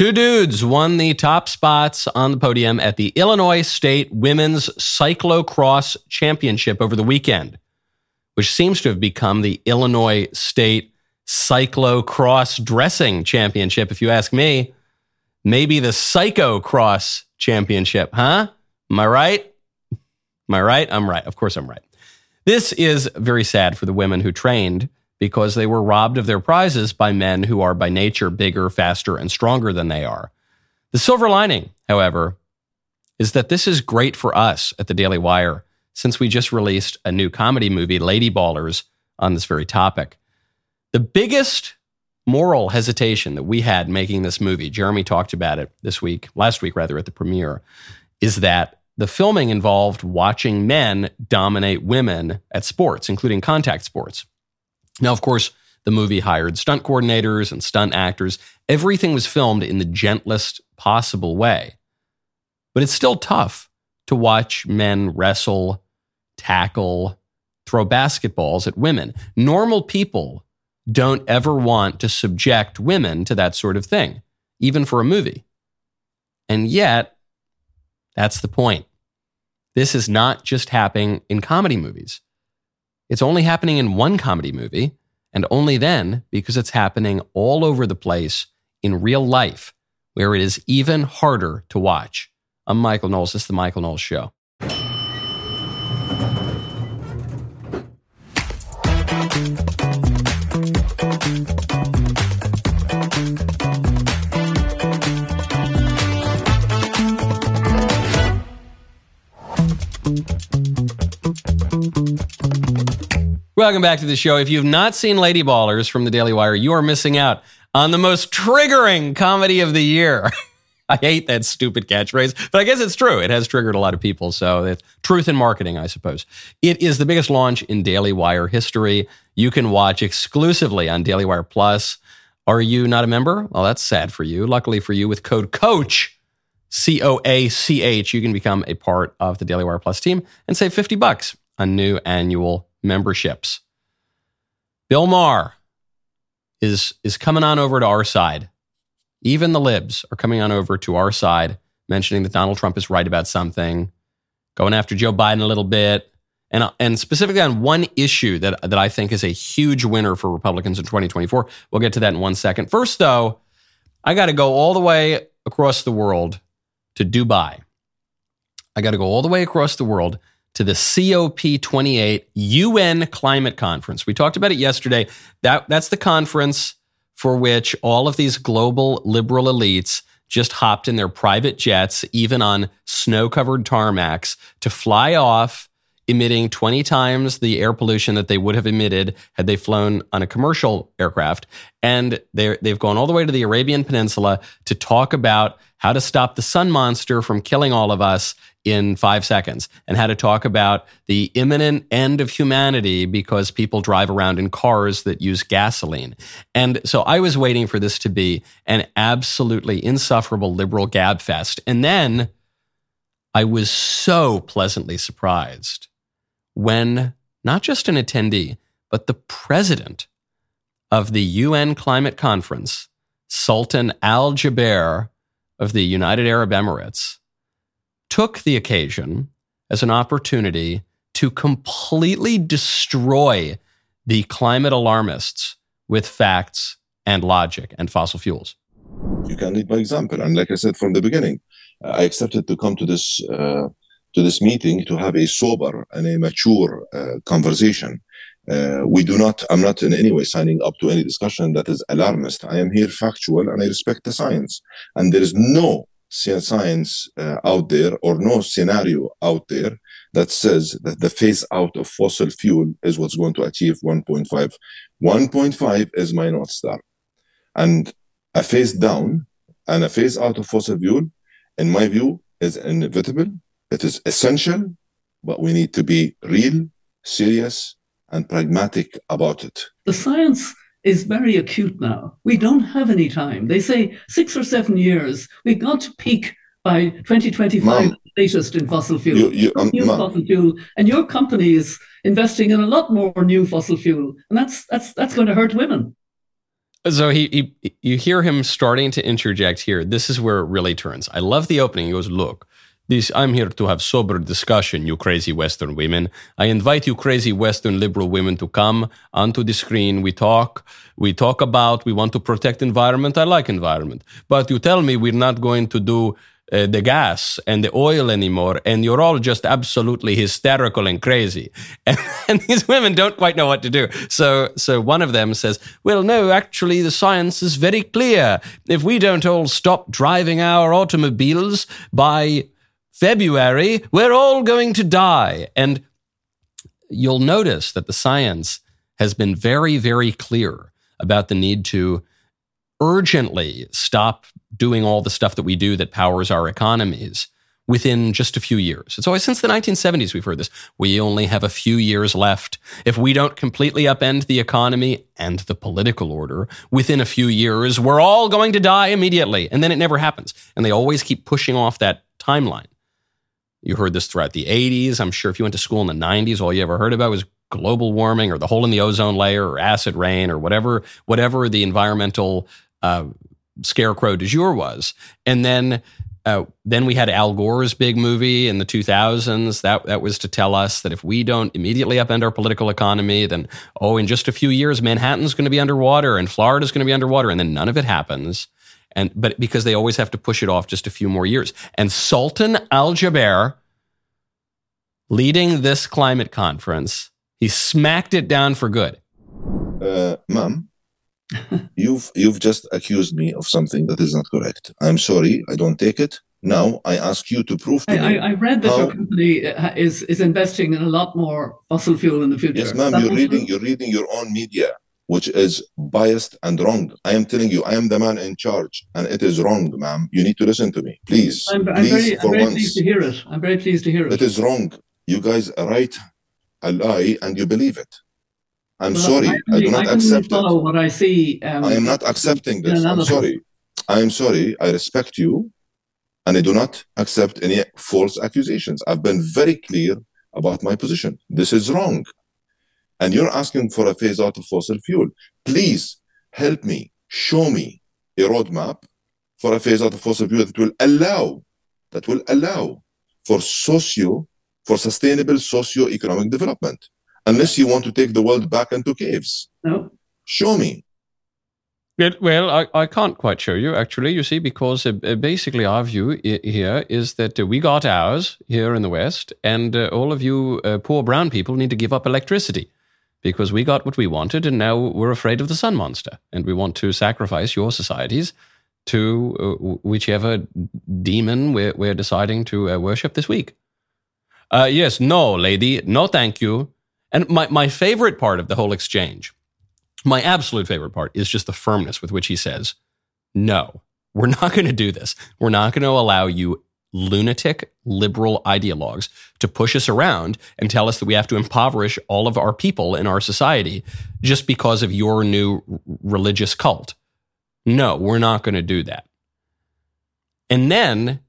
Two dudes won the top spots on the podium at the Illinois State Women's Cyclocross Championship over the weekend, which seems to have become the Illinois State Cyclocross Dressing Championship, if you ask me. Maybe the Psycho Cross Championship, huh? Am I right? Am I right? I'm right. Of course, I'm right. This is very sad for the women who trained because they were robbed of their prizes by men who are by nature bigger, faster, and stronger than they are. The silver lining, however, is that this is great for us at the Daily Wire since we just released a new comedy movie, Lady Ballers, on this very topic. The biggest moral hesitation that we had making this movie, Jeremy talked about it this week, last week rather, at the premiere, is that the filming involved watching men dominate women at sports, including contact sports. Now, of course, the movie hired stunt coordinators and stunt actors. Everything was filmed in the gentlest possible way. But it's still tough to watch men wrestle, tackle, throw basketballs at women. Normal people don't ever want to subject women to that sort of thing, even for a movie. And yet, that's the point. This is not just happening in comedy movies. It's only happening in one comedy movie, and only then because it's happening all over the place in real life, where it is even harder to watch. I'm Michael Knowles. This is the Michael Knowles Show. Welcome back to the show. If you've not seen Lady Ballers from the Daily Wire, you are missing out on the most triggering comedy of the year. I hate that stupid catchphrase, but I guess it's true. It has triggered a lot of people. So it's truth in marketing, I suppose. It is the biggest launch in Daily Wire history. You can watch exclusively on Daily Wire Plus. Are you not a member? Well, that's sad for you. Luckily for you, with code COACH, C O A C H, you can become a part of the Daily Wire Plus team and save 50 bucks on new annual memberships. Bill Maher is, is coming on over to our side. Even the libs are coming on over to our side, mentioning that Donald Trump is right about something, going after Joe Biden a little bit, and, and specifically on one issue that, that I think is a huge winner for Republicans in 2024. We'll get to that in one second. First, though, I got to go all the way across the world to Dubai. I got to go all the way across the world to the COP28 UN Climate Conference. We talked about it yesterday. That, that's the conference for which all of these global liberal elites just hopped in their private jets, even on snow covered tarmacs, to fly off, emitting 20 times the air pollution that they would have emitted had they flown on a commercial aircraft. And they've gone all the way to the Arabian Peninsula to talk about how to stop the sun monster from killing all of us in five seconds and how to talk about the imminent end of humanity because people drive around in cars that use gasoline. And so I was waiting for this to be an absolutely insufferable liberal gab fest. And then I was so pleasantly surprised when not just an attendee, but the president of the UN climate conference, Sultan Al Jaber of the United Arab Emirates, took the occasion as an opportunity to completely destroy the climate alarmists with facts and logic and fossil fuels. You can lead by example. And like I said from the beginning, I accepted to come to this uh, to this meeting to have a sober and a mature uh, conversation. Uh, we do not, I'm not in any way signing up to any discussion that is alarmist. I am here factual and I respect the science. And there is no science uh, out there or no scenario out there that says that the phase out of fossil fuel is what's going to achieve 1.5. 1.5 is my North Star. And a phase down and a phase out of fossil fuel, in my view, is inevitable. It is essential, but we need to be real, serious, and pragmatic about it. The science is very acute now. We don't have any time. They say six or seven years. We got to peak by 2025 Mom, latest in fossil fuel. You, you, um, new fossil fuel. And your company is investing in a lot more new fossil fuel. And that's that's that's going to hurt women. So he, he, you hear him starting to interject here. This is where it really turns. I love the opening. He goes, "Look, this I'm here to have sober discussion, you crazy Western women. I invite you crazy Western liberal women to come onto the screen. We talk. We talk about. We want to protect environment. I like environment, but you tell me we're not going to do." Uh, the gas and the oil anymore, and you're all just absolutely hysterical and crazy. And, and, these women don't quite know what to do. So, so one of them says, "Well, no, actually, the science is very clear. If we don't all stop driving our automobiles by February, we're all going to die." And you'll notice that the science has been very, very clear about the need to urgently stop doing all the stuff that we do that powers our economies within just a few years. It's always since the 1970s we've heard this. We only have a few years left. If we don't completely upend the economy and the political order within a few years, we're all going to die immediately. And then it never happens. And they always keep pushing off that timeline. You heard this throughout the 80s. I'm sure if you went to school in the 90s, all you ever heard about was global warming or the hole in the ozone layer or acid rain or whatever whatever the environmental uh, scarecrow du jour was. And then uh, then we had Al Gore's big movie in the 2000s. That that was to tell us that if we don't immediately upend our political economy, then oh, in just a few years, Manhattan's going to be underwater and Florida's going to be underwater, and then none of it happens. And but because they always have to push it off just a few more years. And Sultan Al Jaber, leading this climate conference, he smacked it down for good. Uh, Mom, you've you've just accused me of something that is not correct. I'm sorry. I don't take it. Now I ask you to prove to I, me. I, read that how, your company uh, is is investing in a lot more fossil fuel in the future. Yes, ma'am. You're reading you're reading your own media, which is biased and wrong. I am telling you, I am the man in charge, and it is wrong, ma'am. You need to listen to me, please. I'm, I'm please, very, I'm very pleased to hear it. I'm very pleased to hear it. It is wrong. You guys write a lie and you believe it. I'm well, sorry. I, I, do not I accept follow it. what I see. Um, I am not accepting this. I'm sorry. I am sorry. I respect you, and I do not accept any false accusations. I've been very clear about my position. This is wrong, and you're asking for a phase out of fossil fuel. Please help me. Show me a roadmap for a phase out of fossil fuel that will allow that will allow for socio for sustainable socio-economic development unless you want to take the world back into caves. No. Show me. Well, I, I can't quite show you, actually, you see, because uh, uh basically our view I- here is that uh, we got ours here in the West, and uh, all of you uh, poor brown people need to give up electricity because we got what we wanted, and now we're afraid of the sun monster, and we want to sacrifice your societies to uh, whichever demon we're, we're deciding to worship this week. yes, no, lady, no thank you. And my, my favorite part of the whole exchange, my absolute favorite part, is just the firmness with which he says, No, we're not going to do this. We're not going to allow you lunatic liberal ideologues to push us around and tell us that we have to impoverish all of our people in our society just because of your new religious cult. No, we're not going to do that. And then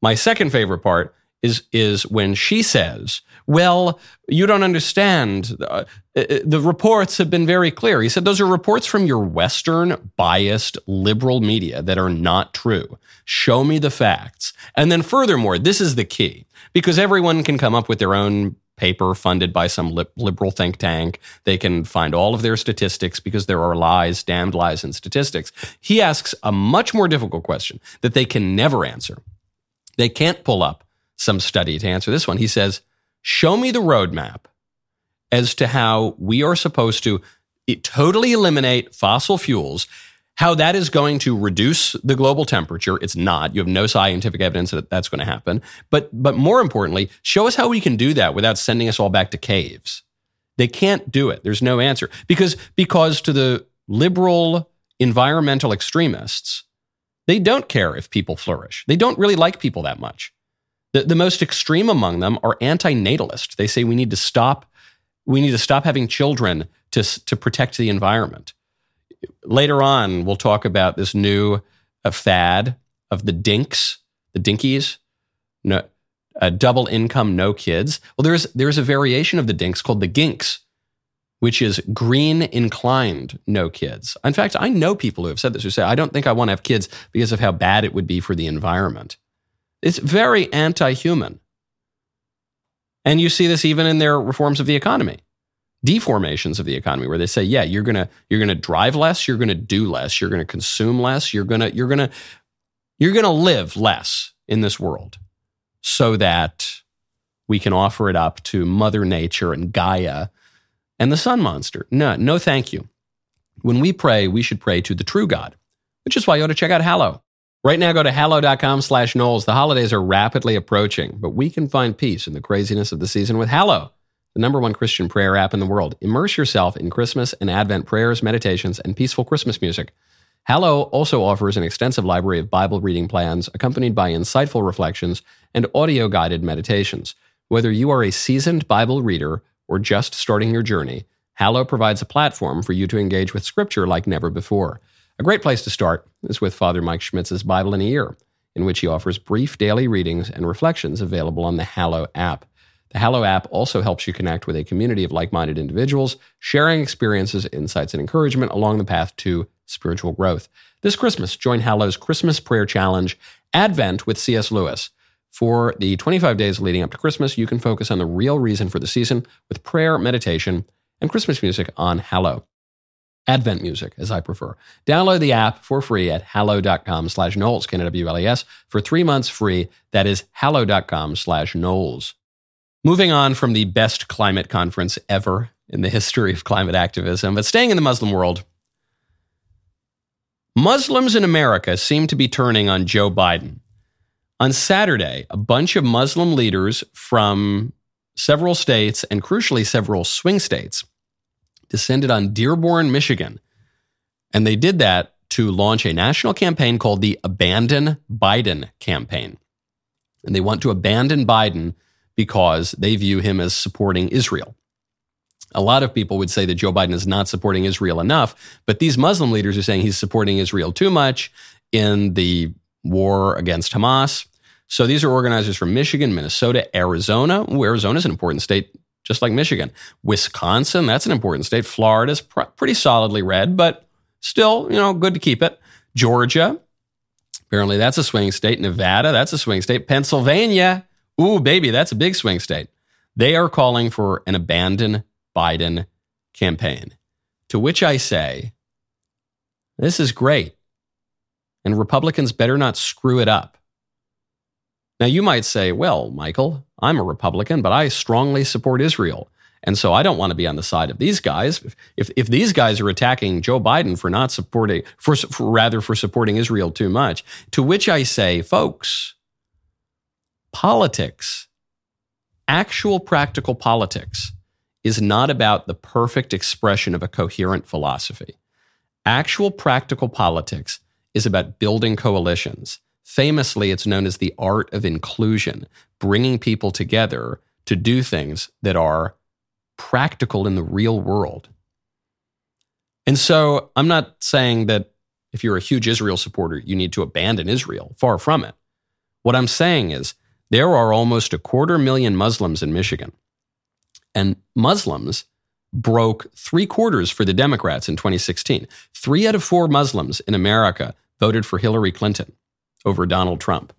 my second favorite part is is when she says, "Well, you don't understand. Uh, uh, the reports have been very clear." He said, "Those are reports from your Western biased liberal media that are not true. Show me the facts." And then, furthermore, this is the key because everyone can come up with their own paper funded by some liberal think tank. They can find all of their statistics because there are lies, damned lies and statistics. He asks a much more difficult question that they can never answer. They can't pull up some study to answer this one. He says, Show me the roadmap as to how we are supposed to totally eliminate fossil fuels, how that is going to reduce the global temperature. It's not. You have no scientific evidence that that's going to happen. But, but more importantly, show us how we can do that without sending us all back to caves. They can't do it. There's no answer. Because, because to the liberal environmental extremists, they don't care if people flourish. They don't really like people that much. The, the most extreme among them are anti-natalist. They say we need to stop we need to stop having children to, to protect the environment. Later on, we'll talk about this new uh, fad of the dinks, the dinkies, no, double income, no kids. Well, there's there's a variation of the dinks called the ginks, which is green inclined no kids. In fact, I know people who have said this who say, I don't think I want to have kids because of how bad it would be for the environment. It's very anti human. And you see this even in their reforms of the economy, deformations of the economy, where they say, yeah, you're gonna you're gonna drive less, you're gonna do less, you're gonna consume less, you're gonna you're gonna you're gonna live less in this world so that we can offer it up to Mother Nature and Gaia and the sun monster. No, no, thank you. When we pray, we should pray to the true God, which is why you ought to check out Hallow. Right now, go to hallow.com slash Knowles. The holidays are rapidly approaching, but we can find peace in the craziness of the season with Hallow, the number one Christian prayer app in the world. Immerse yourself in Christmas and Advent prayers, meditations, and peaceful Christmas music. Hallow also offers an extensive library of Bible reading plans accompanied by insightful reflections and audio guided meditations. Whether you are a seasoned Bible reader or just starting your journey, Hallow provides a platform for you to engage with Scripture like never before. A great place to start is with Father Mike Schmitz's Bible in a Year, in which he offers brief daily readings and reflections available on the Hallow app. The Hallow app also helps you connect with a community of like minded individuals, sharing experiences, insights, and encouragement along the path to spiritual growth. This Christmas, join Hallow's Christmas Prayer Challenge, Advent with C.S. Lewis. For the 25 days leading up to Christmas, you can focus on the real reason for the season with prayer, meditation, and Christmas music on Hallow. Advent music, as I prefer. Download the app for free at hallow.com slash Knowles, K-N-W-L-E-S, for three months free. That is hallow.com slash Knowles. Moving on from the best climate conference ever in the history of climate activism, but staying in the Muslim world, Muslims in America seem to be turning on Joe Biden. On Saturday, a bunch of Muslim leaders from several states and crucially several swing states descended on Dearborn, Michigan. And they did that to launch a national campaign called the Abandon Biden campaign. And they want to abandon Biden because they view him as supporting Israel. A lot of people would say that Joe Biden is not supporting Israel enough, but these Muslim leaders are saying he's supporting Israel too much in the war against Hamas. So these are organizers from Michigan, Minnesota, Arizona. Arizona is an important state just like Michigan. Wisconsin, that's an important state. Florida's pr- pretty solidly red, but still, you know, good to keep it. Georgia, apparently that's a swing state. Nevada, that's a swing state. Pennsylvania, ooh, baby, that's a big swing state. They are calling for an abandon Biden campaign. To which I say, this is great. And Republicans better not screw it up. Now, you might say, well, Michael, I'm a Republican, but I strongly support Israel. And so I don't want to be on the side of these guys. If, if these guys are attacking Joe Biden for not supporting, for, for rather for supporting Israel too much, to which I say, folks, politics, actual practical politics, is not about the perfect expression of a coherent philosophy. Actual practical politics is about building coalitions. Famously, it's known as the art of inclusion, bringing people together to do things that are practical in the real world. And so I'm not saying that if you're a huge Israel supporter, you need to abandon Israel. Far from it. What I'm saying is there are almost a quarter million Muslims in Michigan. And Muslims broke three quarters for the Democrats in 2016. Three out of four Muslims in America voted for Hillary Clinton over Donald Trump.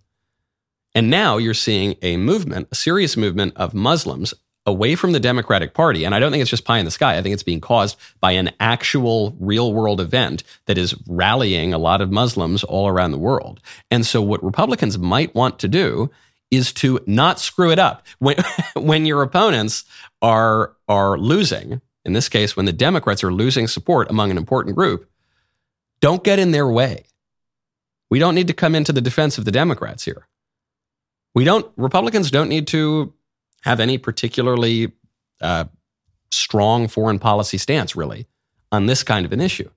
And now you're seeing a movement, a serious movement of Muslims away from the Democratic Party. And I don't think it's just pie in the sky. I think it's being caused by an actual real world event that is rallying a lot of Muslims all around the world. And so what Republicans might want to do is to not screw it up. When, when your opponents are, are losing, in this case, when the Democrats are losing support among an important group, don't get in their way. We don't need to come into the defense of the Democrats here. We don't, Republicans don't need to have any particularly uh, strong foreign policy stance, really, on this kind of an issue.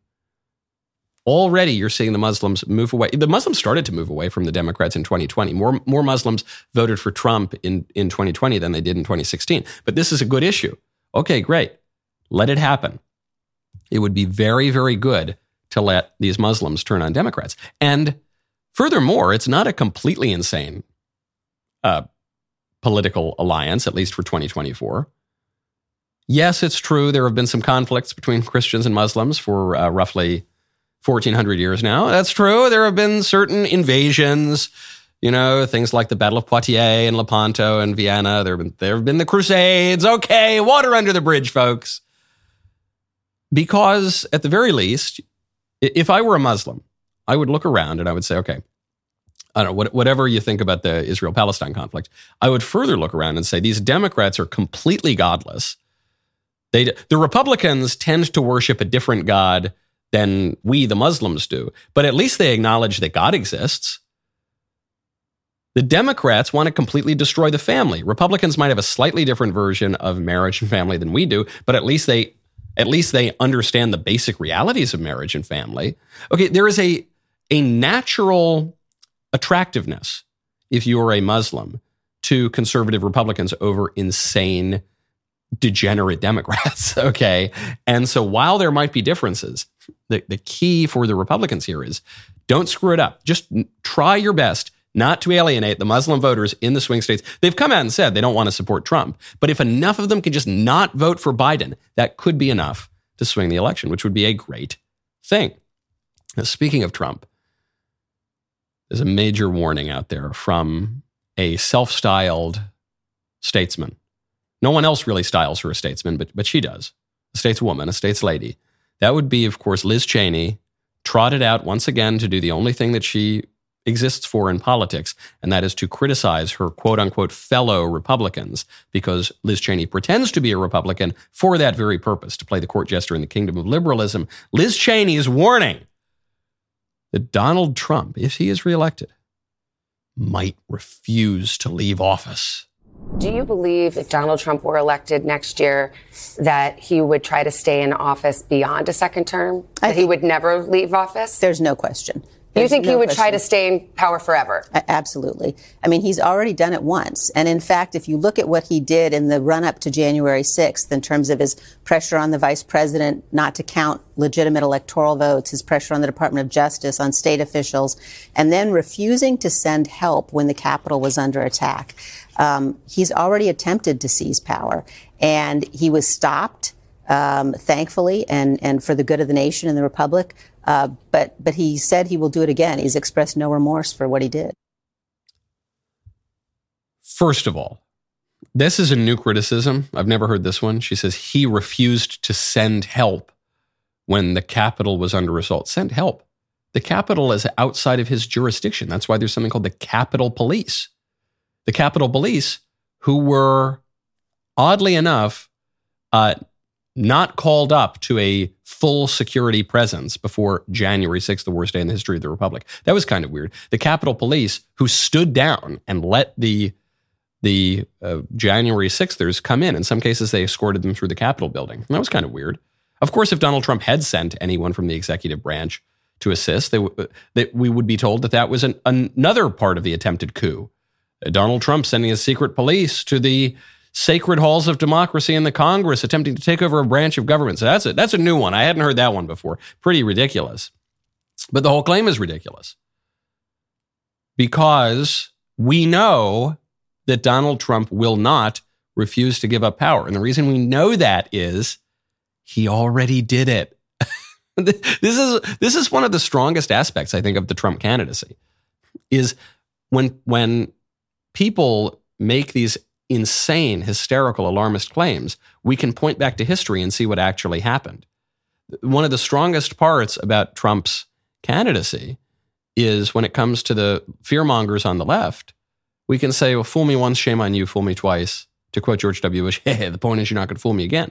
Already, you're seeing the Muslims move away. The Muslims started to move away from the Democrats in 2020. More, more Muslims voted for Trump in, in 2020 than they did in 2016. But this is a good issue. Okay, great. Let it happen. It would be very, very good to let these Muslims turn on Democrats. And Furthermore, it's not a completely insane uh, political alliance, at least for 2024. Yes, it's true. There have been some conflicts between Christians and Muslims for uh, roughly 1400 years now. That's true. There have been certain invasions, you know, things like the Battle of Poitiers and Lepanto and Vienna. There have been, there have been the Crusades. Okay, water under the bridge, folks. Because at the very least, if I were a Muslim, I would look around and I would say, okay, I don't know, whatever you think about the Israel Palestine conflict, I would further look around and say these Democrats are completely godless. They, the Republicans tend to worship a different God than we, the Muslims, do, but at least they acknowledge that God exists. The Democrats want to completely destroy the family. Republicans might have a slightly different version of marriage and family than we do, but at least they at least they understand the basic realities of marriage and family. Okay, there is a a natural attractiveness if you're a Muslim to conservative Republicans over insane, degenerate Democrats. okay. And so while there might be differences, the, the key for the Republicans here is don't screw it up. Just try your best not to alienate the Muslim voters in the swing states. They've come out and said they don't want to support Trump. But if enough of them can just not vote for Biden, that could be enough to swing the election, which would be a great thing. Now, speaking of Trump, there's a major warning out there from a self styled statesman. No one else really styles her a statesman, but, but she does. A stateswoman, a stateslady. That would be, of course, Liz Cheney, trotted out once again to do the only thing that she exists for in politics, and that is to criticize her quote unquote fellow Republicans because Liz Cheney pretends to be a Republican for that very purpose, to play the court jester in the kingdom of liberalism. Liz Cheney is warning that Donald Trump, if he is reelected, might refuse to leave office. Do you believe if Donald Trump were elected next year that he would try to stay in office beyond a second term? That he would never leave office? There's no question. You think no he would question. try to stay in power forever? Absolutely. I mean, he's already done it once. And in fact, if you look at what he did in the run up to January 6th in terms of his pressure on the vice president not to count legitimate electoral votes, his pressure on the Department of Justice, on state officials, and then refusing to send help when the Capitol was under attack, um, he's already attempted to seize power. And he was stopped. Um, thankfully, and, and for the good of the nation and the republic, uh, but but he said he will do it again. He's expressed no remorse for what he did. First of all, this is a new criticism. I've never heard this one. She says he refused to send help when the Capitol was under assault. Send help. The Capitol is outside of his jurisdiction. That's why there's something called the Capitol Police. The Capitol Police, who were oddly enough uh, not called up to a full security presence before January 6th, the worst day in the history of the Republic. That was kind of weird. The Capitol Police, who stood down and let the the uh, January 6thers come in. In some cases, they escorted them through the Capitol building. And that was kind of weird. Of course, if Donald Trump had sent anyone from the executive branch to assist, they, uh, they, we would be told that that was an, another part of the attempted coup. Uh, Donald Trump sending his secret police to the sacred halls of democracy in the Congress attempting to take over a branch of government. So that's a, that's a new one. I hadn't heard that one before. Pretty ridiculous. But the whole claim is ridiculous because we know that Donald Trump will not refuse to give up power. And the reason we know that is he already did it. this is this is one of the strongest aspects I think of the Trump candidacy is when when people make these insane, hysterical, alarmist claims, we can point back to history and see what actually happened. One of the strongest parts about Trump's candidacy is when it comes to the fearmongers on the left, we can say, well, fool me once, shame on you, fool me twice. To quote George W. Bush, hey, the point is you're not going to fool me again.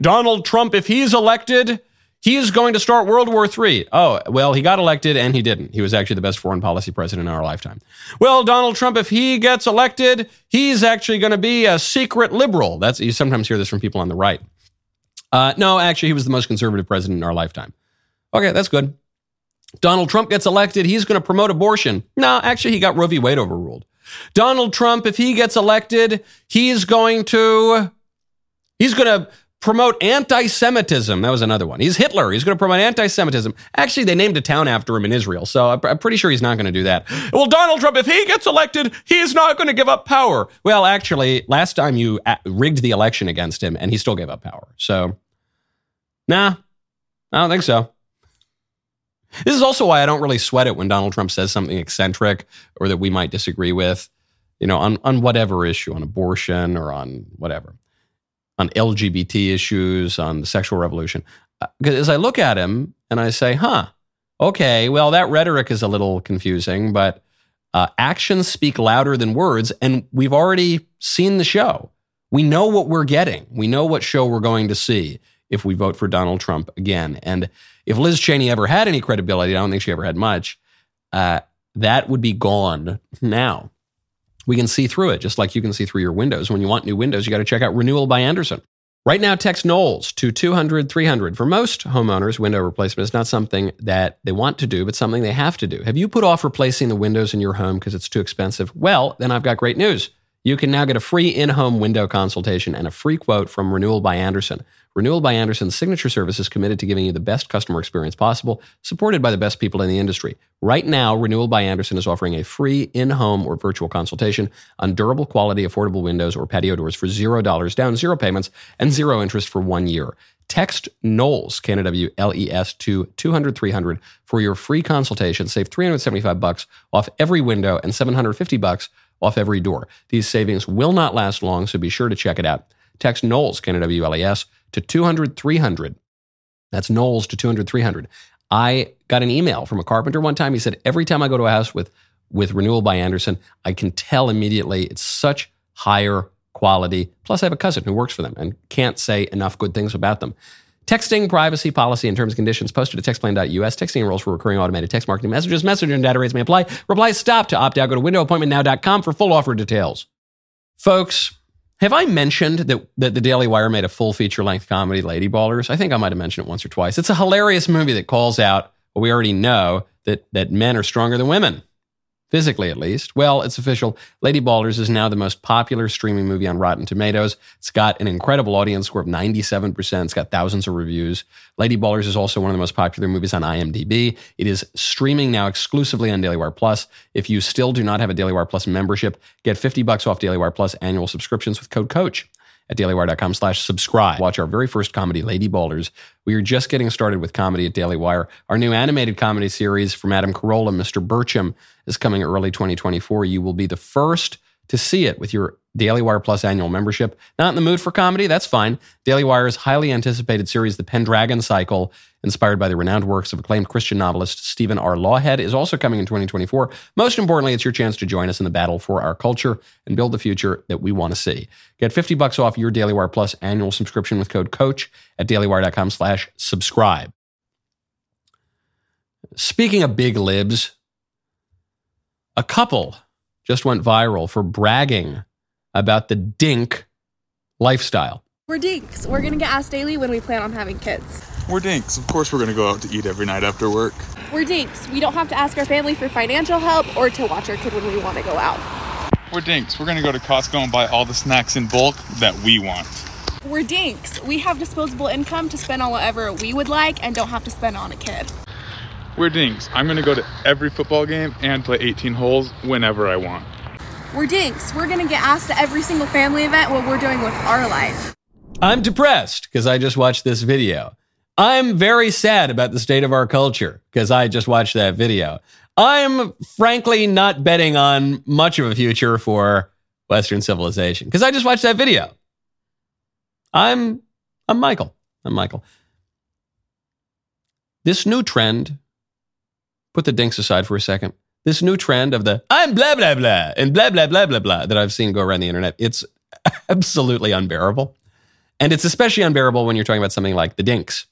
Donald Trump, if he's elected, he is going to start World War III. Oh, well, he got elected and he didn't. He was actually the best foreign policy president in our lifetime. Well, Donald Trump, if he gets elected, he's actually going to be a secret liberal. That's you sometimes hear this from people on the right. Uh, no, actually, he was the most conservative president in our lifetime. Okay, that's good. Donald Trump gets elected, he's going to promote abortion. No, actually, he got Roe v. Wade overruled. Donald Trump, if he gets elected, he's going to he's going to promote anti Semitism. That was another one. He's Hitler. He's going to promote anti Semitism. Actually, they named a town after him in Israel, so I'm pretty sure he's not going to do that. Well, Donald Trump, if he gets elected, he's not going to give up power. Well, actually, last time you uh, rigged the election against him, and he still gave up power. So, nah, I don't think so. This is also why I don't really sweat it when Donald Trump says something eccentric or that we might disagree with, you know, on, on whatever issue, on abortion or on whatever on LGBT issues, on the sexual revolution. Because uh, as I look at him and I say, huh, okay, well, that rhetoric is a little confusing, but uh, actions speak louder than words. And we've already seen the show. We know what we're getting. We know what show we're going to see if we vote for Donald Trump again. And if Liz Cheney ever had any credibility, I don't think she ever had much, uh, that would be gone now we can see through it, just like you can see through your windows. When you want new windows, you got to check out Renewal by Andersen. Right now, text Knowles to 200 300. For most homeowners, window replacement is not something that they want to do, but something they have to do. Have you put off replacing the windows in your home because it's too expensive? Well, then I've got great news. You can now get a free in home window consultation and a free quote from Renewal by Andersen. Renewal by Andersen's signature service is committed to giving you the best customer experience possible, supported by the best people in the industry. Right now, Renewal by Andersen is offering a free in home or virtual consultation on durable quality, affordable windows or patio doors for $0 down, zero payments, and zero interest for one year. Text Knowles, K N W L E S, to 200 300 for your free consultation. Save 375 bucks off every window and 750 bucks off every door. These savings will not last long, so be sure to check it out. Text Knowles, K N O W L E S, to 200 300. That's Knowles to 200 300. I got an email from a carpenter one time. He said, Every time I go to a house with, with Renewal by Andersen, I can tell immediately it's such higher quality. Plus, I have a cousin who works for them and can't say enough good things about them. Texting, privacy, policy, and terms and conditions posted at textplan.us. Texting enrolls for recurring automated text marketing messages. Message and data rates may apply. Reply stop to opt out. Go to windowappointmentnow.com for full offer details. Folks, have I mentioned that, that the Daily Wire made a full feature length comedy, Lady Ballers? I think I might have mentioned it once or twice. It's a hilarious movie that calls out what we already know that, that men are stronger than women physically at least. Well, it's official. Lady Ballers is now the most popular streaming movie on Rotten Tomatoes. It's got an incredible audience score of 97%. It's got thousands of reviews. Lady Ballers is also one of the most popular movies on IMDb. It is streaming now exclusively on Daily Wire Plus. If you still do not have a Daily Wire Plus membership, get 50 bucks off Daily Wire Plus annual subscriptions with code COACH at dailywire.com slash subscribe. Watch our very first comedy, Lady Ballers. We are just getting started with comedy at Daily Wire. Our new animated comedy series from Adam Carolla, Mr. Birchum, is coming early 2024. You will be the first to see it with your Daily Wire Plus annual membership. Not in the mood for comedy? That's fine. Daily Wire's highly anticipated series, The Pendragon Cycle, inspired by the renowned works of acclaimed Christian novelist Stephen R. Lawhead, is also coming in 2024. Most importantly, it's your chance to join us in the battle for our culture and build the future that we want to see. Get 50 bucks off your Daily Wire Plus annual subscription with code COACH at dailywire.com slash subscribe. Speaking of big libs, a couple just went viral for bragging about the dink lifestyle. We're dinks. We're going to get asked daily when we plan on having kids. We're dinks. Of course, we're going to go out to eat every night after work. We're dinks. We don't have to ask our family for financial help or to watch our kid when we want to go out. We're dinks. We're going to go to Costco and buy all the snacks in bulk that we want. We're dinks. We have disposable income to spend on whatever we would like and don't have to spend on a kid. We're dinks. I'm going to go to every football game and play 18 holes whenever I want. We're dinks. We're going to get asked to every single family event what we're doing with our life. I'm depressed because I just watched this video. I'm very sad about the state of our culture because I just watched that video. I'm frankly not betting on much of a future for Western civilization because I just watched that video. I'm I'm Michael. I'm Michael. This new trend, put the dinks aside for a second this new trend of the I'm blah, blah, blah, and blah, blah, blah, blah, blah that I've seen go around the internet, it's absolutely unbearable. And it's especially unbearable when you're talking about something like the dinks.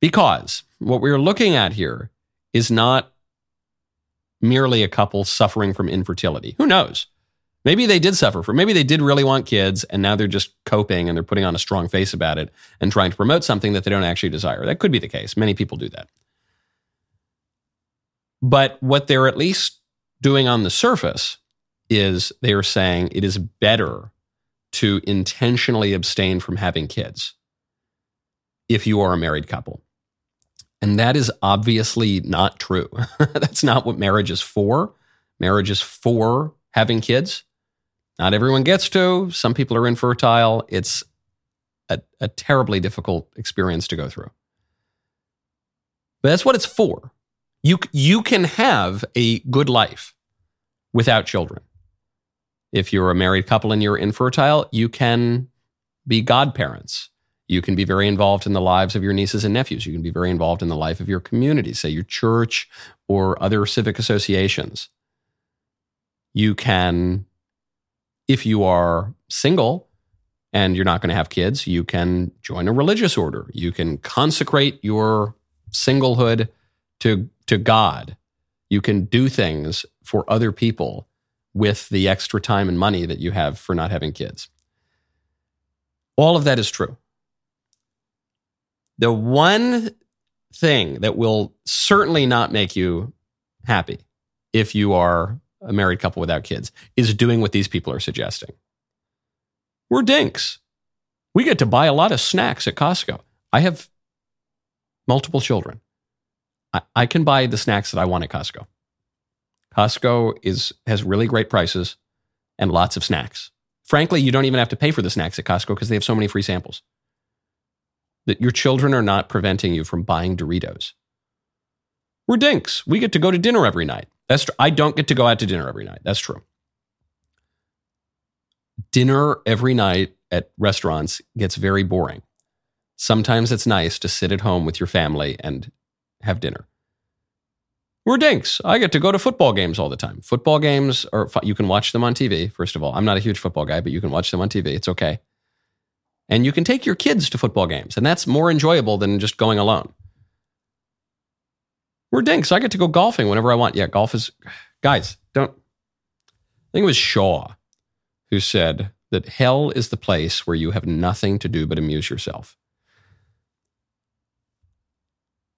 Because what we're looking at here is not merely a couple suffering from infertility. Who knows? Maybe they did suffer from, maybe they did really want kids and now they're just coping and they're putting on a strong face about it and trying to promote something that they don't actually desire. That could be the case. Many people do that. But what they're at least doing on the surface is they're saying it is better to intentionally abstain from having kids. if you are a married couple. And that is obviously not true. That's not what marriage is for. Marriage is for having kids. Not everyone gets to. Some people are infertile. It's a, a terribly difficult experience to go through. But that's what it's for. You, you can have a good life without children. If you're a married couple and you're infertile, you can be godparents. You can be very involved in the lives of your nieces and nephews. You can be very involved in the life of your community, say your church or other civic associations. You can, if you are single and you're not going to have kids, you can join a religious order. You can consecrate your singlehood to, to God. You can do things for other people with the extra time and money that you have for not having kids. All of that is true. The one thing that will certainly not make you happy if you are a married couple without kids is doing what these people are suggesting. We're dinks. We get to buy a lot of snacks at Costco. I have multiple children. I, I can buy the snacks that I want at Costco. Costco is has really great prices and lots of snacks. Frankly, you don't even have to pay for the snacks at Costco because they have so many free samples. That your children are not preventing you from buying Doritos. We're dinks. We get to go to dinner every night. That's true. I don't get to go out to dinner every night. That's true. Dinner every night at restaurants gets very boring. Sometimes it's nice to sit at home with your family and have dinner. We're dinks. I get to go to football games all the time. Football games are you can watch them on TV. First of all, I'm not a huge football guy, but you can watch them on TV. It's okay. And you can take your kids to football games, and that's more enjoyable than just going alone. We're dinks. I get to go golfing whenever I want. Yeah, golf is guys, don't I think it was Shaw who said that hell is the place where you have nothing to do but amuse yourself.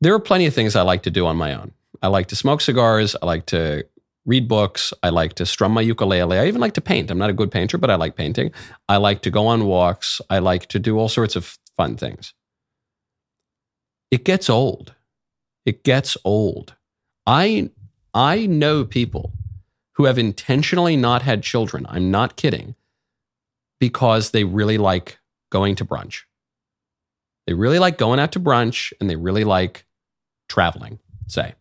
There are plenty of things I like to do on my own. I like to smoke cigars. I like to read books. I like to strum my ukulele. I even like to paint. I'm not a good painter, but I like painting. I like to go on walks. I like to do all sorts of fun things. It gets old. It gets old. I I know people who have intentionally not had children. I'm not kidding. Because they really like going to brunch. They really like going out to brunch and they really like traveling, say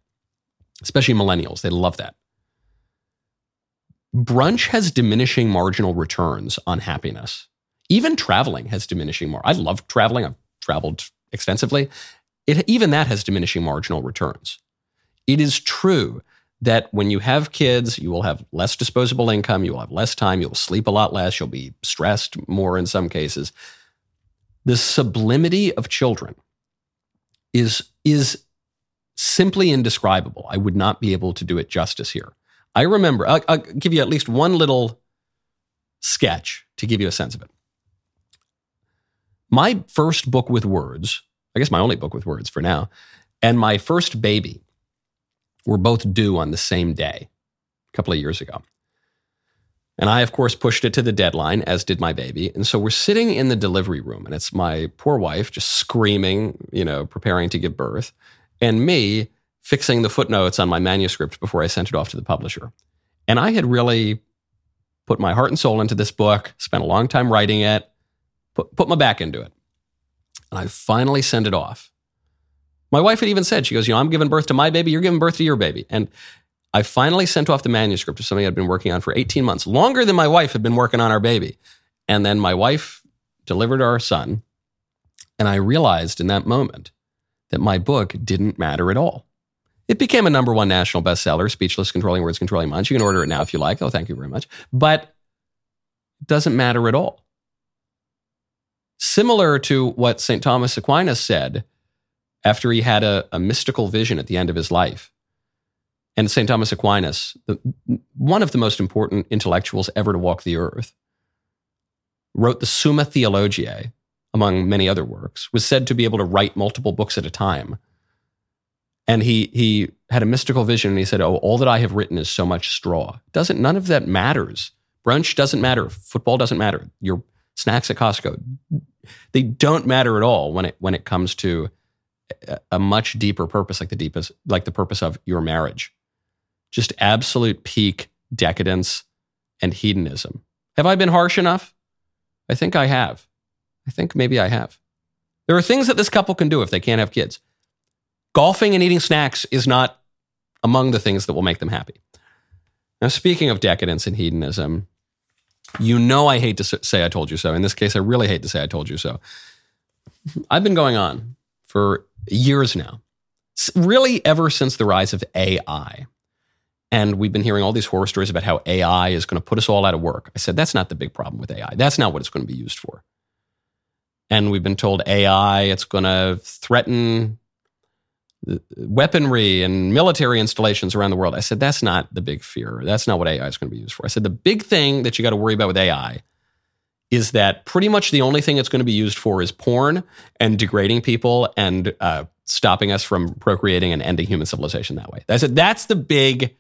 especially millennials. They love that. Brunch has diminishing marginal returns on happiness. Even traveling has diminishing more. I love traveling. I've traveled extensively. It, even that has diminishing marginal returns. It is true that when you have kids, you will have less disposable income, you will have less time, you'll sleep a lot less, you'll be stressed more in some cases. The sublimity of children is, is simply indescribable. I would not be able to do it justice here. I remember, I'll, I'll, give you at least one little sketch to give you a sense of it. My first book with words, I guess my only book with words for now, and my first baby were both due on the same day a couple of years ago. And I, of course, pushed it to the deadline, as did my baby. And so we're sitting in the delivery room, and it's my poor wife just screaming, you know, preparing to give birth and me fixing the footnotes on my manuscript before I sent it off to the publisher. And I had really put my heart and soul into this book, spent a long time writing it, put, put my back into it. And I finally sent it off. My wife had even said, she goes, You know, I'm giving birth to my baby, you're giving birth to your baby. And I finally sent off the manuscript of something I'd been working on for 18 months, longer than my wife had been working on our baby. And then my wife delivered our son. And I realized in that moment that my book didn't matter at all. It became a number one national bestseller, Speechless Controlling Words, Controlling Minds. You can order it now if you like. Oh, thank you very much. But it doesn't matter at all. Similar to what St. Thomas Aquinas said after he had a, a mystical vision at the end of his life. And St. Thomas Aquinas, the, one of the most important intellectuals ever to walk the earth, wrote the Summa Theologiae, among many other works, was said to be able to write multiple books at a time. And he he had a mystical vision and he said, Oh, all that I have written is so much straw. Doesn't none of that matters. Brunch doesn't matter. Football doesn't matter. Your snacks at Costco, they don't matter at all when it when it comes to a, a much deeper purpose, like the deepest, like the purpose of your marriage. Just absolute peak decadence and hedonism. Have I been harsh enough? I think I have. I think maybe I have. There are things that this couple can do if they can't have kids. Golfing and eating snacks is not among the things that will make them happy. Now, speaking of decadence and hedonism, you know I hate to say I told you so. In this case, I really hate to say I told you so. I've been going on for years now, really ever since the rise of AI. And we've been hearing all these horror stories about how AI is going to put us all out of work. I said, that's not the big problem with AI. That's not what it's going to be used for. And we've been told AI, it's going to threaten weaponry and military installations around the world. I said, that's not the big fear. That's not what AI is going to be used for. I said, the big thing that you got to worry about with AI is that pretty much the only thing it's going to be used for is porn and degrading people and uh, stopping us from procreating and ending human civilization that way. I said, that's the big.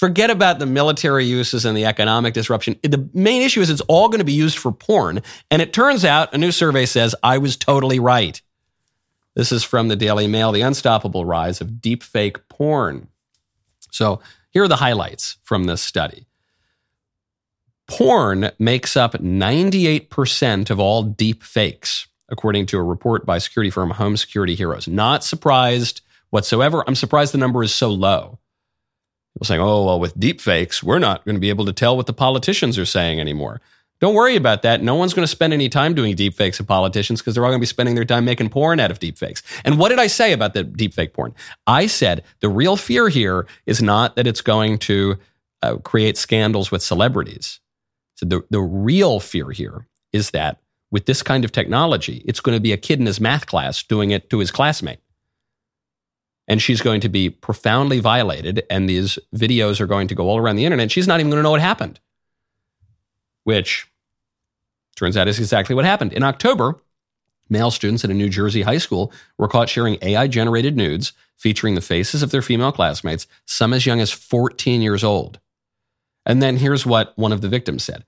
Forget about the military uses and the economic disruption. The main issue is it's all going to be used for porn. And it turns out a new survey says I was totally right. This is from the Daily Mail The Unstoppable Rise of Deepfake Porn. So here are the highlights from this study. Porn makes up 98% of all deep fakes, according to a report by security firm Home Security Heroes. Not surprised whatsoever. I'm surprised the number is so low. People saying, oh, well, with deep fakes, we're not going to be able to tell what the politicians are saying anymore. Don't worry about that. No one's going to spend any time doing deepfakes of politicians because they're all going to be spending their time making porn out of deepfakes. And what did I say about the deepfake porn? I said the real fear here is not that it's going to uh, create scandals with celebrities. So the, the real fear here is that with this kind of technology, it's going to be a kid in his math class doing it to his classmate. And she's going to be profoundly violated, and these videos are going to go all around the internet. She's not even going to know what happened which turns out is exactly what happened. In October, male students at a New Jersey high school were caught sharing AI generated nudes featuring the faces of their female classmates, some as young as 14 years old. And then here's what one of the victims said.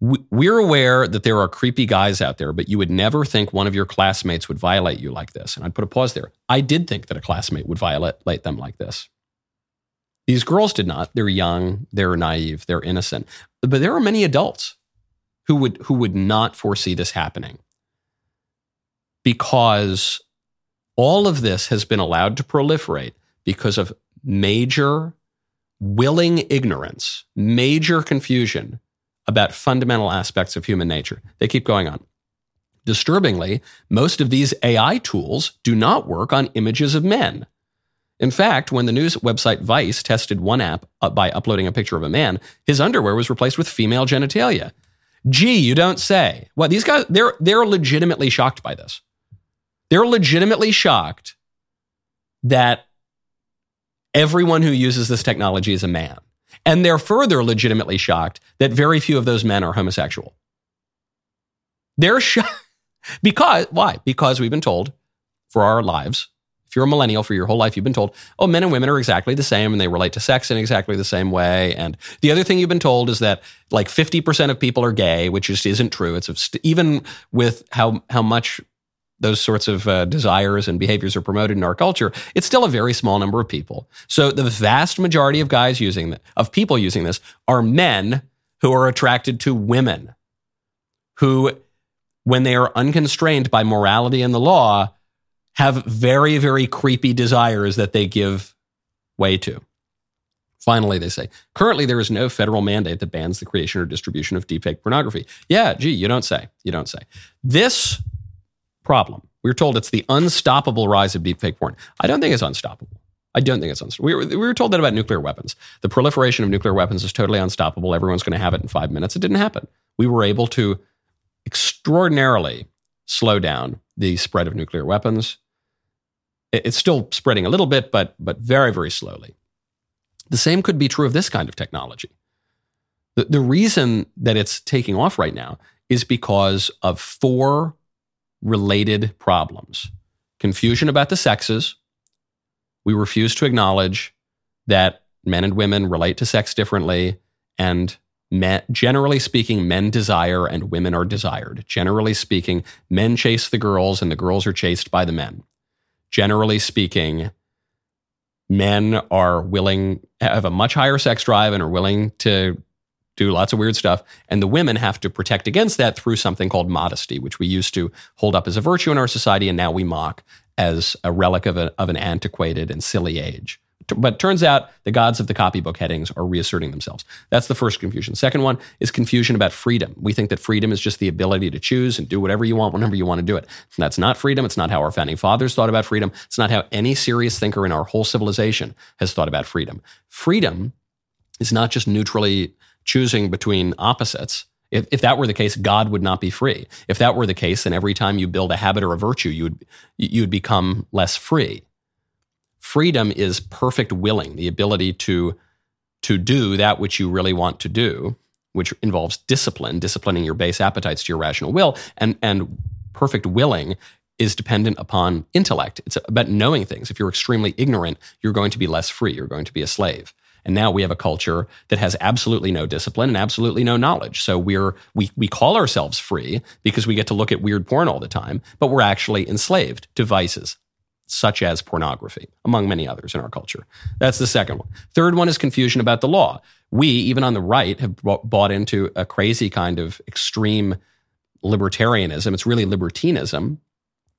We're aware that there are creepy guys out there, but you would never think one of your classmates would violate you like this. And I'd put a pause there. I did think that a classmate would violate them like this. These girls did not. They're young, they're naive, they're innocent. But there are many adults who would who would not foresee this happening. Because all of this has been allowed to proliferate because of major willing ignorance, major confusion about fundamental aspects of human nature. They keep going on. Disturbingly, most of these AI tools do not work on images of men. In fact, when the news website Vice tested one app uh, by uploading a picture of a man, his underwear was replaced with female genitalia. Gee, you don't say. Well, these guys, they're, they're legitimately shocked by this. They're legitimately shocked that everyone who uses this technology is a man. And they're further legitimately shocked that very few of those men are homosexual. They're shocked. because, why? Because we've been told for our lives if you're a millennial for your whole life, you've been told, oh, men and women are exactly the same and they relate to sex in exactly the same way. And the other thing you've been told is that like 50% of people are gay, which just isn't true. It's even with how, how much those sorts of uh, desires and behaviors are promoted in our culture, it's still a very small number of people. So the vast majority of guys using the, of people using this are men who are attracted to women who when they are unconstrained by morality and the law have very, very creepy desires that they give way to. Finally, they say, currently there is no federal mandate that bans the creation or distribution of deepfake pornography. Yeah, gee, you don't say. You don't say. This problem, we are told it's the unstoppable rise of deepfake porn. I don't think it's unstoppable. I don't think it's unstoppable. We were, we were told that about nuclear weapons. The proliferation of nuclear weapons is totally unstoppable. Everyone's going to have it in five minutes. It didn't happen. We were able to extraordinarily slow down the spread of nuclear weapons it's still spreading a little bit, but, but very, very slowly. The same could be true of this kind of technology. The, the reason that it's taking off right now is because of four related problems confusion about the sexes. We refuse to acknowledge that men and women relate to sex differently, and Men, generally speaking, men desire and women are desired. Generally speaking, men chase the girls and the girls are chased by the men. Generally speaking, men are willing, have a much higher sex drive and are willing to do lots of weird stuff. And the women have to protect against that through something called modesty, which we used to hold up as a virtue in our society and now we mock as a relic of, a, of an antiquated and silly age. But turns out the gods of the copybook headings are reasserting themselves. That's the first confusion. Second one is confusion about freedom. We think that freedom is just the ability to choose and do whatever you want whenever you want to do it. And that's not freedom. It's not how our founding fathers thought about freedom. It's not how any serious thinker in our whole civilization has thought about freedom. Freedom is not just neutrally choosing between opposites. If, if that were the case, God would not be free. If that were the case, then every time you build a habit or a virtue, you would, you would become less free. Freedom is perfect willing, the ability to, to do that which you really want to do, which involves discipline, disciplining your base appetites to your rational will. And, and perfect willing is dependent upon intellect. It's about knowing things. If you're extremely ignorant, you're going to be less free. You're going to be a slave. And now we have a culture that has absolutely no discipline and absolutely no knowledge. So we're we we call ourselves free because we get to look at weird porn all the time, but we're actually enslaved to vices such as pornography, among many others in our culture. That's the second one. Third one is confusion about the law. We, even on the right, have bought into a crazy kind of extreme libertarianism. It's really libertinism,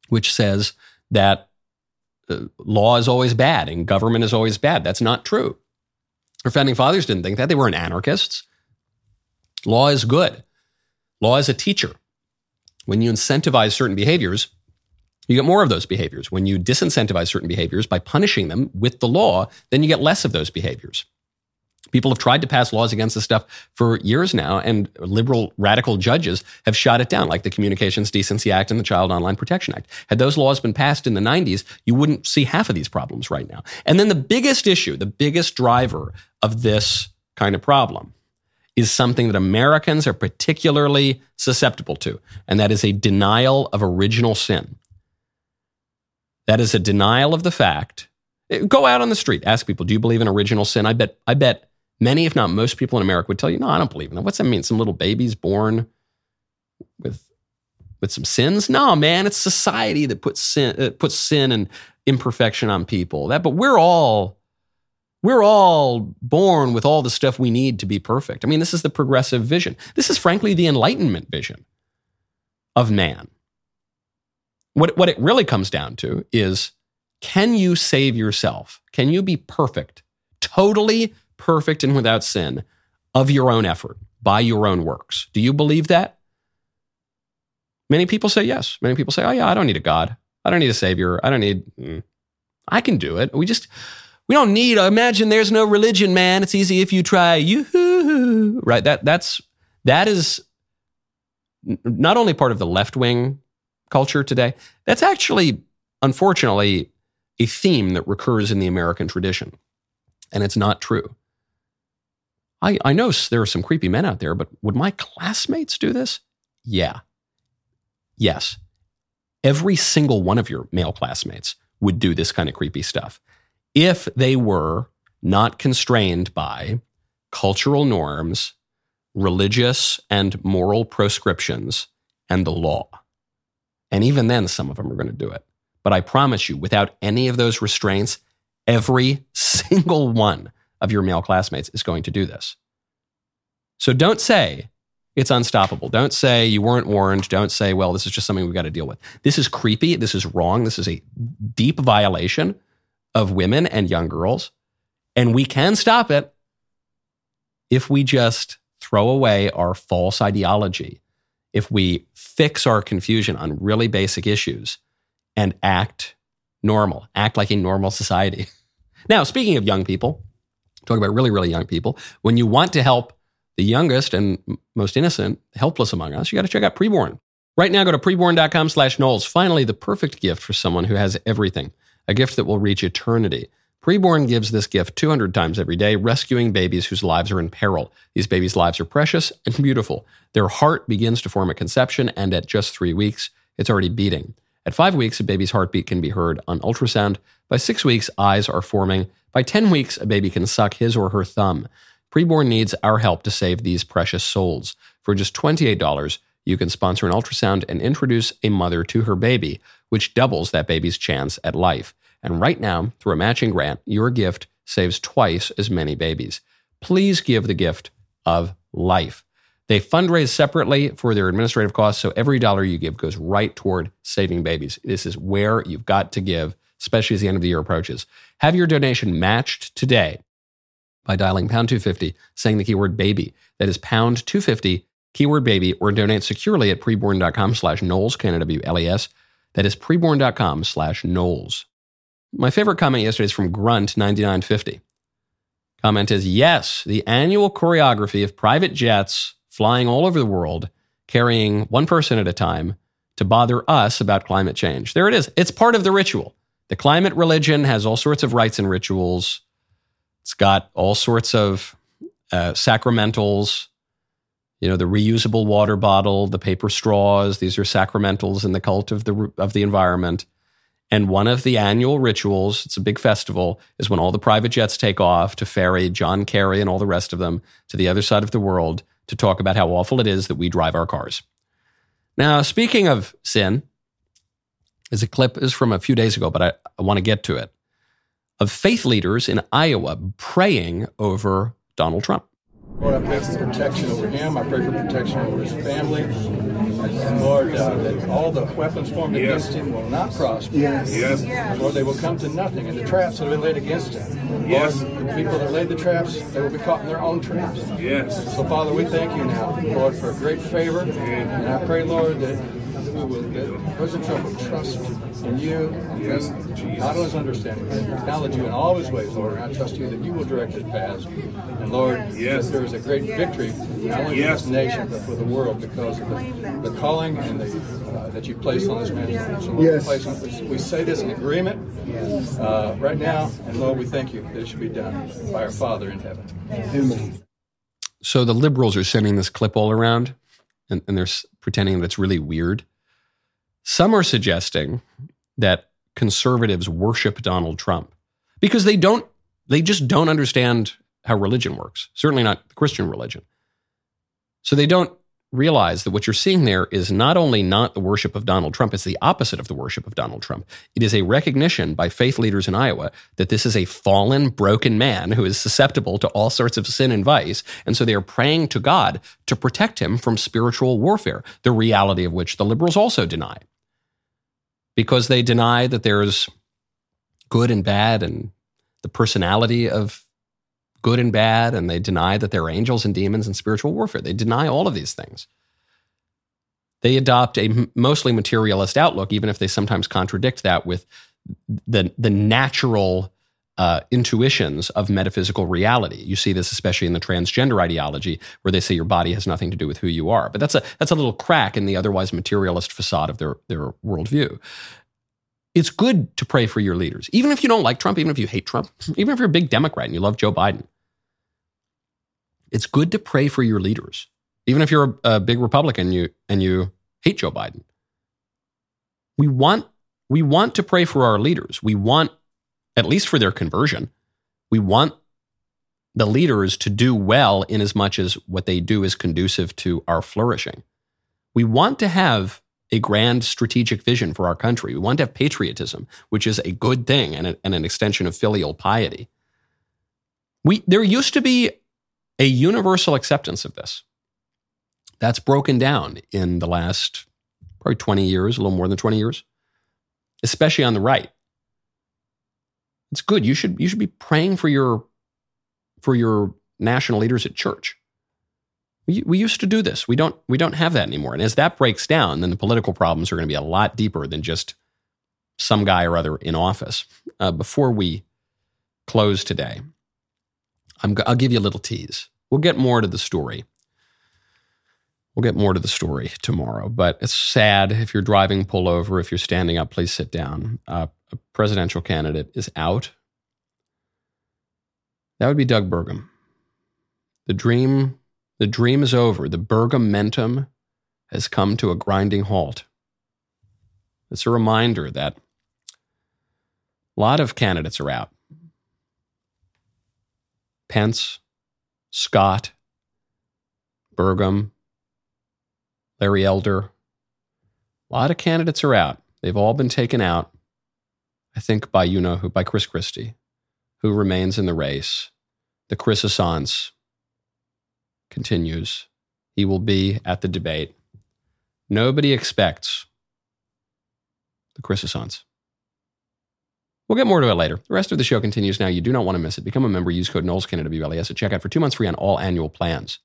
which says that uh, law is always bad and government is always bad. That's not true. Our founding fathers didn't think that. They weren't anarchists. Law is good. Law is a teacher. When you incentivize certain behaviors, you get more of those behaviors. When you disincentivize certain behaviors by punishing them with the law, then you get less of those behaviors. People have tried to pass laws against this stuff for years now, and liberal radical judges have shot it down, like the Communications Decency Act and the Child Online Protection Act. Had those laws been passed in the 90s, you wouldn't see half of these problems right now. And then the biggest issue, the biggest driver of this kind of problem is something that Americans are particularly susceptible to, and that is a denial of original sin. That is a denial of the fact. Go out on the street, ask people, do you believe in original sin? I bet, I bet Many, if not most people in America would tell you, no, I don't believe in that. What's that mean? Some little babies born with with some sins? No, man, it's society that puts sin uh, puts sin and imperfection on people. That, but we're all we're all born with all the stuff we need to be perfect. I mean, this is the progressive vision. This is frankly the enlightenment vision of man. What what it really comes down to is can you save yourself? Can you be perfect? Totally perfect and without sin of your own effort, by your own works. Do you believe that? Many people say yes. Many people say, oh, yeah, I don't need a God. I don't need a savior. I don't need, mm, I can do it. We just, we don't need, imagine there's no religion, man. It's easy if you try. You right? That, that's, that is not only part of the left wing culture today, that's actually, unfortunately, a theme that recurs in the American tradition. And it's not true. I, I know there are some creepy men out there, but would my classmates do this? Yeah. Yes. Every single one of your male classmates would do this kind of creepy stuff if they were not constrained by cultural norms, religious and moral proscriptions, and the law. And even then, some of them are going to do it. But I promise you, without any of those restraints, every single one of your male classmates is going to do this. So don't say it's unstoppable. Don't say you weren't warned. Don't say, well, this is just something we've got to deal with. This is creepy. This is wrong. This is a deep violation of women and young girls. And we can stop it if we just throw away our false ideology, if we fix our confusion on really basic issues and act normal, act like a normal society. Now, speaking of young people, talking about really, really young people, when you want to help the youngest and most innocent, helpless among us, you got to check out Preborn. Right now, go to preborn.com slash Knowles. Finally, the perfect gift for someone who has everything, a gift that will reach eternity. Preborn gives this gift 200 times every day, rescuing babies whose lives are in peril. These babies' lives are precious and beautiful. Their heart begins to form at conception, and at just three weeks, it's already beating. At five weeks, a baby's heartbeat can be heard on ultrasound. By six weeks, eyes are forming. By 10 weeks, a baby can suck his or her thumb. Preborn needs our help to save these precious souls. For just $28, you can sponsor an ultrasound and introduce a mother to her baby, which doubles that baby's chance at life. And right now, through a matching grant, your gift saves twice as many babies. Please give the gift of life. They fundraise separately for their administrative costs, so every dollar you give goes right toward saving babies. This is where you've got to give, especially as the end of the year approaches. Have your donation matched today by dialing pound 250, saying the keyword baby. That is pound 250, keyword baby, or donate securely at preborn.com slash Knowles, K-N-W-L-E-S. That is preborn.com slash Knowles. My favorite comment yesterday is from Grunt9950. Comment is yes, the annual choreography of private jets flying all over the world, carrying one person at a time to bother us about climate change. There it is. It's part of the ritual. The climate religion has all sorts of rites and rituals. It's got all sorts of uh, sacramentals, you know, the reusable water bottle, the paper straws. These are sacramentals in the cult of the of the environment. And one of the annual rituals, it's a big festival, is when all the private jets take off to ferry John Kerry and all the rest of them to the other side of the world to talk about how awful it is that we drive our cars. Now, speaking of sin, is a clip is from a few days ago, but I, I want to get to it. Of faith leaders in Iowa praying over Donald Trump. Lord, I pray for protection over him. I pray for protection over his family. Lord, uh, that all the weapons formed yes. against him will not prosper. Yes. yes. Lord, they will come to nothing. And the traps that have been laid against him, yes. Lord, the people that laid the traps, they will be caught in their own traps. Yes. So, Father, we thank you now, Lord, for a great favor. And I pray, Lord, that that President Trump will trust in you, yes. not only his understanding, but acknowledge you in all his ways, Lord. And I trust you that you will direct his paths. And Lord, yes. there is a great victory, not only yes. for this nation, but for the world because of the, the calling and the, uh, that you placed on this man. So Lord, yes. we, we say this in agreement uh, right now, and Lord, we thank you that it should be done by our Father in heaven. Amen. So the liberals are sending this clip all around, and, and they're pretending that it's really weird. Some are suggesting that conservatives worship Donald Trump because they don't, they just don't understand how religion works, certainly not the Christian religion. So they don't realize that what you're seeing there is not only not the worship of Donald Trump, it's the opposite of the worship of Donald Trump. It is a recognition by faith leaders in Iowa that this is a fallen, broken man who is susceptible to all sorts of sin and vice. And so they are praying to God to protect him from spiritual warfare, the reality of which the liberals also deny because they deny that there's good and bad and the personality of good and bad, and they deny that there are angels and demons and spiritual warfare. They deny all of these things. They adopt a mostly materialist outlook, even if they sometimes contradict that with the, the natural uh, intuitions of metaphysical reality. You see this especially in the transgender ideology, where they say your body has nothing to do with who you are. But that's a that's a little crack in the otherwise materialist facade of their their worldview. It's good to pray for your leaders, even if you don't like Trump, even if you hate Trump, even if you're a big Democrat and you love Joe Biden. It's good to pray for your leaders, even if you're a, a big Republican and you and you hate Joe Biden. We want we want to pray for our leaders. We want at least for their conversion. We want the leaders to do well in as much as what they do is conducive to our flourishing. We want to have a grand strategic vision for our country. We want to have patriotism, which is a good thing and, a, and an extension of filial piety. We, there used to be a universal acceptance of this. That's broken down in the last probably 20 years, a little more than 20 years, especially on the right. It's good. You should you should be praying for your for your national leaders at church. We, we used to do this. We don't we don't have that anymore. And as that breaks down, then the political problems are going to be a lot deeper than just some guy or other in office. Uh, before we close today, i will give you a little tease. We'll get more to the story. We'll get more to the story tomorrow, but it's sad. If you're driving, pull over. If you're standing up, please sit down. Uh, a presidential candidate is out. That would be Doug Burgum. The dream, the dream is over. The Burgumentum has come to a grinding halt. It's a reminder that a lot of candidates are out. Pence, Scott, Burgum, Larry Elder. A lot of candidates are out. They've all been taken out, I think by you know who, by Chris Christie, who remains in the race. The Chrysaissance continues. He will be at the debate. Nobody expects the Chrysaissance. We'll get more to it later. The rest of the show continues now. You do not want to miss it. Become a member. Use code NOLSCAN at WLES at checkout for two months free on all annual plans.